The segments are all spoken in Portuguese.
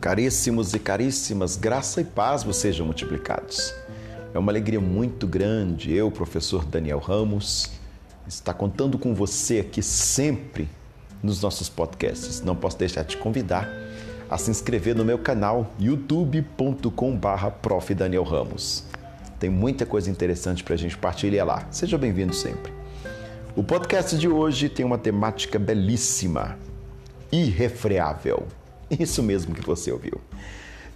Caríssimos e caríssimas, graça e paz vos sejam multiplicados. É uma alegria muito grande eu, professor Daniel Ramos, estar contando com você aqui sempre nos nossos podcasts. Não posso deixar de te convidar a se inscrever no meu canal youtube.com/prof Daniel Ramos. Tem muita coisa interessante para a gente partilhar lá. Seja bem-vindo sempre. O podcast de hoje tem uma temática belíssima, irrefreável. Isso mesmo que você ouviu.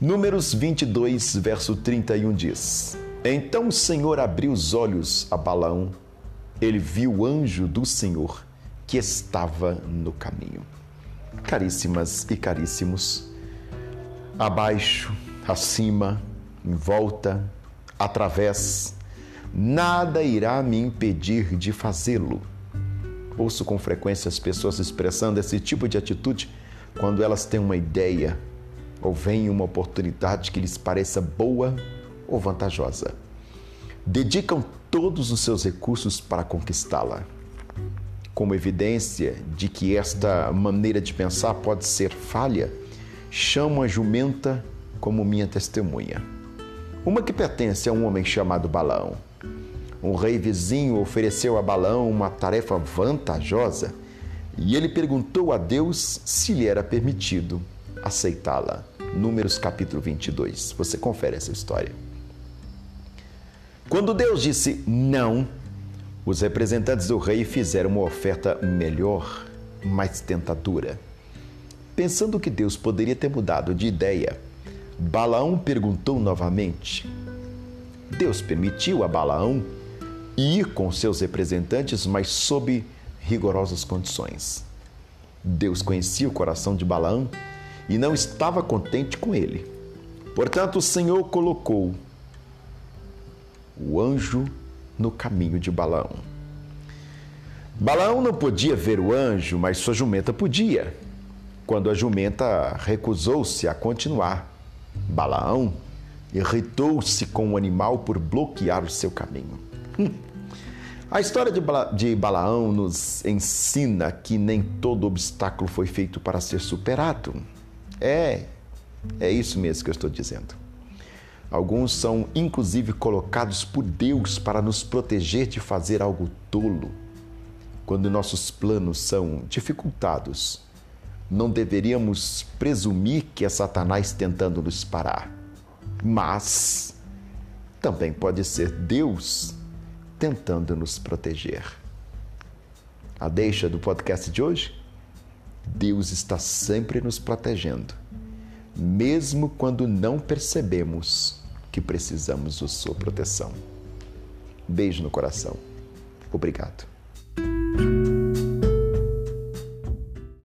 Números 22, verso 31 diz: Então o Senhor abriu os olhos a Balaão, ele viu o anjo do Senhor que estava no caminho. Caríssimas e caríssimos, abaixo, acima, em volta, através, nada irá me impedir de fazê-lo. Ouço com frequência as pessoas expressando esse tipo de atitude quando elas têm uma ideia ou vem uma oportunidade que lhes pareça boa ou vantajosa. Dedicam todos os seus recursos para conquistá-la. Como evidência de que esta maneira de pensar pode ser falha, chamo a jumenta como minha testemunha. Uma que pertence a um homem chamado Balão. Um rei vizinho ofereceu a Balão uma tarefa vantajosa e ele perguntou a Deus se lhe era permitido aceitá-la. Números capítulo 22. Você confere essa história. Quando Deus disse não, os representantes do rei fizeram uma oferta melhor, mais tentadora. Pensando que Deus poderia ter mudado de ideia, Balaão perguntou novamente. Deus permitiu a Balaão ir com seus representantes, mas sob rigorosas condições. Deus conhecia o coração de Balaão e não estava contente com ele. Portanto, o Senhor colocou o anjo no caminho de Balaão. Balaão não podia ver o anjo, mas sua jumenta podia. Quando a jumenta recusou-se a continuar, Balaão irritou-se com o animal por bloquear o seu caminho. Hum. A história de, Bala de Balaão nos ensina que nem todo obstáculo foi feito para ser superado. É, é isso mesmo que eu estou dizendo. Alguns são inclusive colocados por Deus para nos proteger de fazer algo tolo. Quando nossos planos são dificultados, não deveríamos presumir que é Satanás tentando nos parar. Mas também pode ser Deus tentando nos proteger. A deixa do podcast de hoje? Deus está sempre nos protegendo, mesmo quando não percebemos que precisamos de sua proteção. Beijo no coração. Obrigado.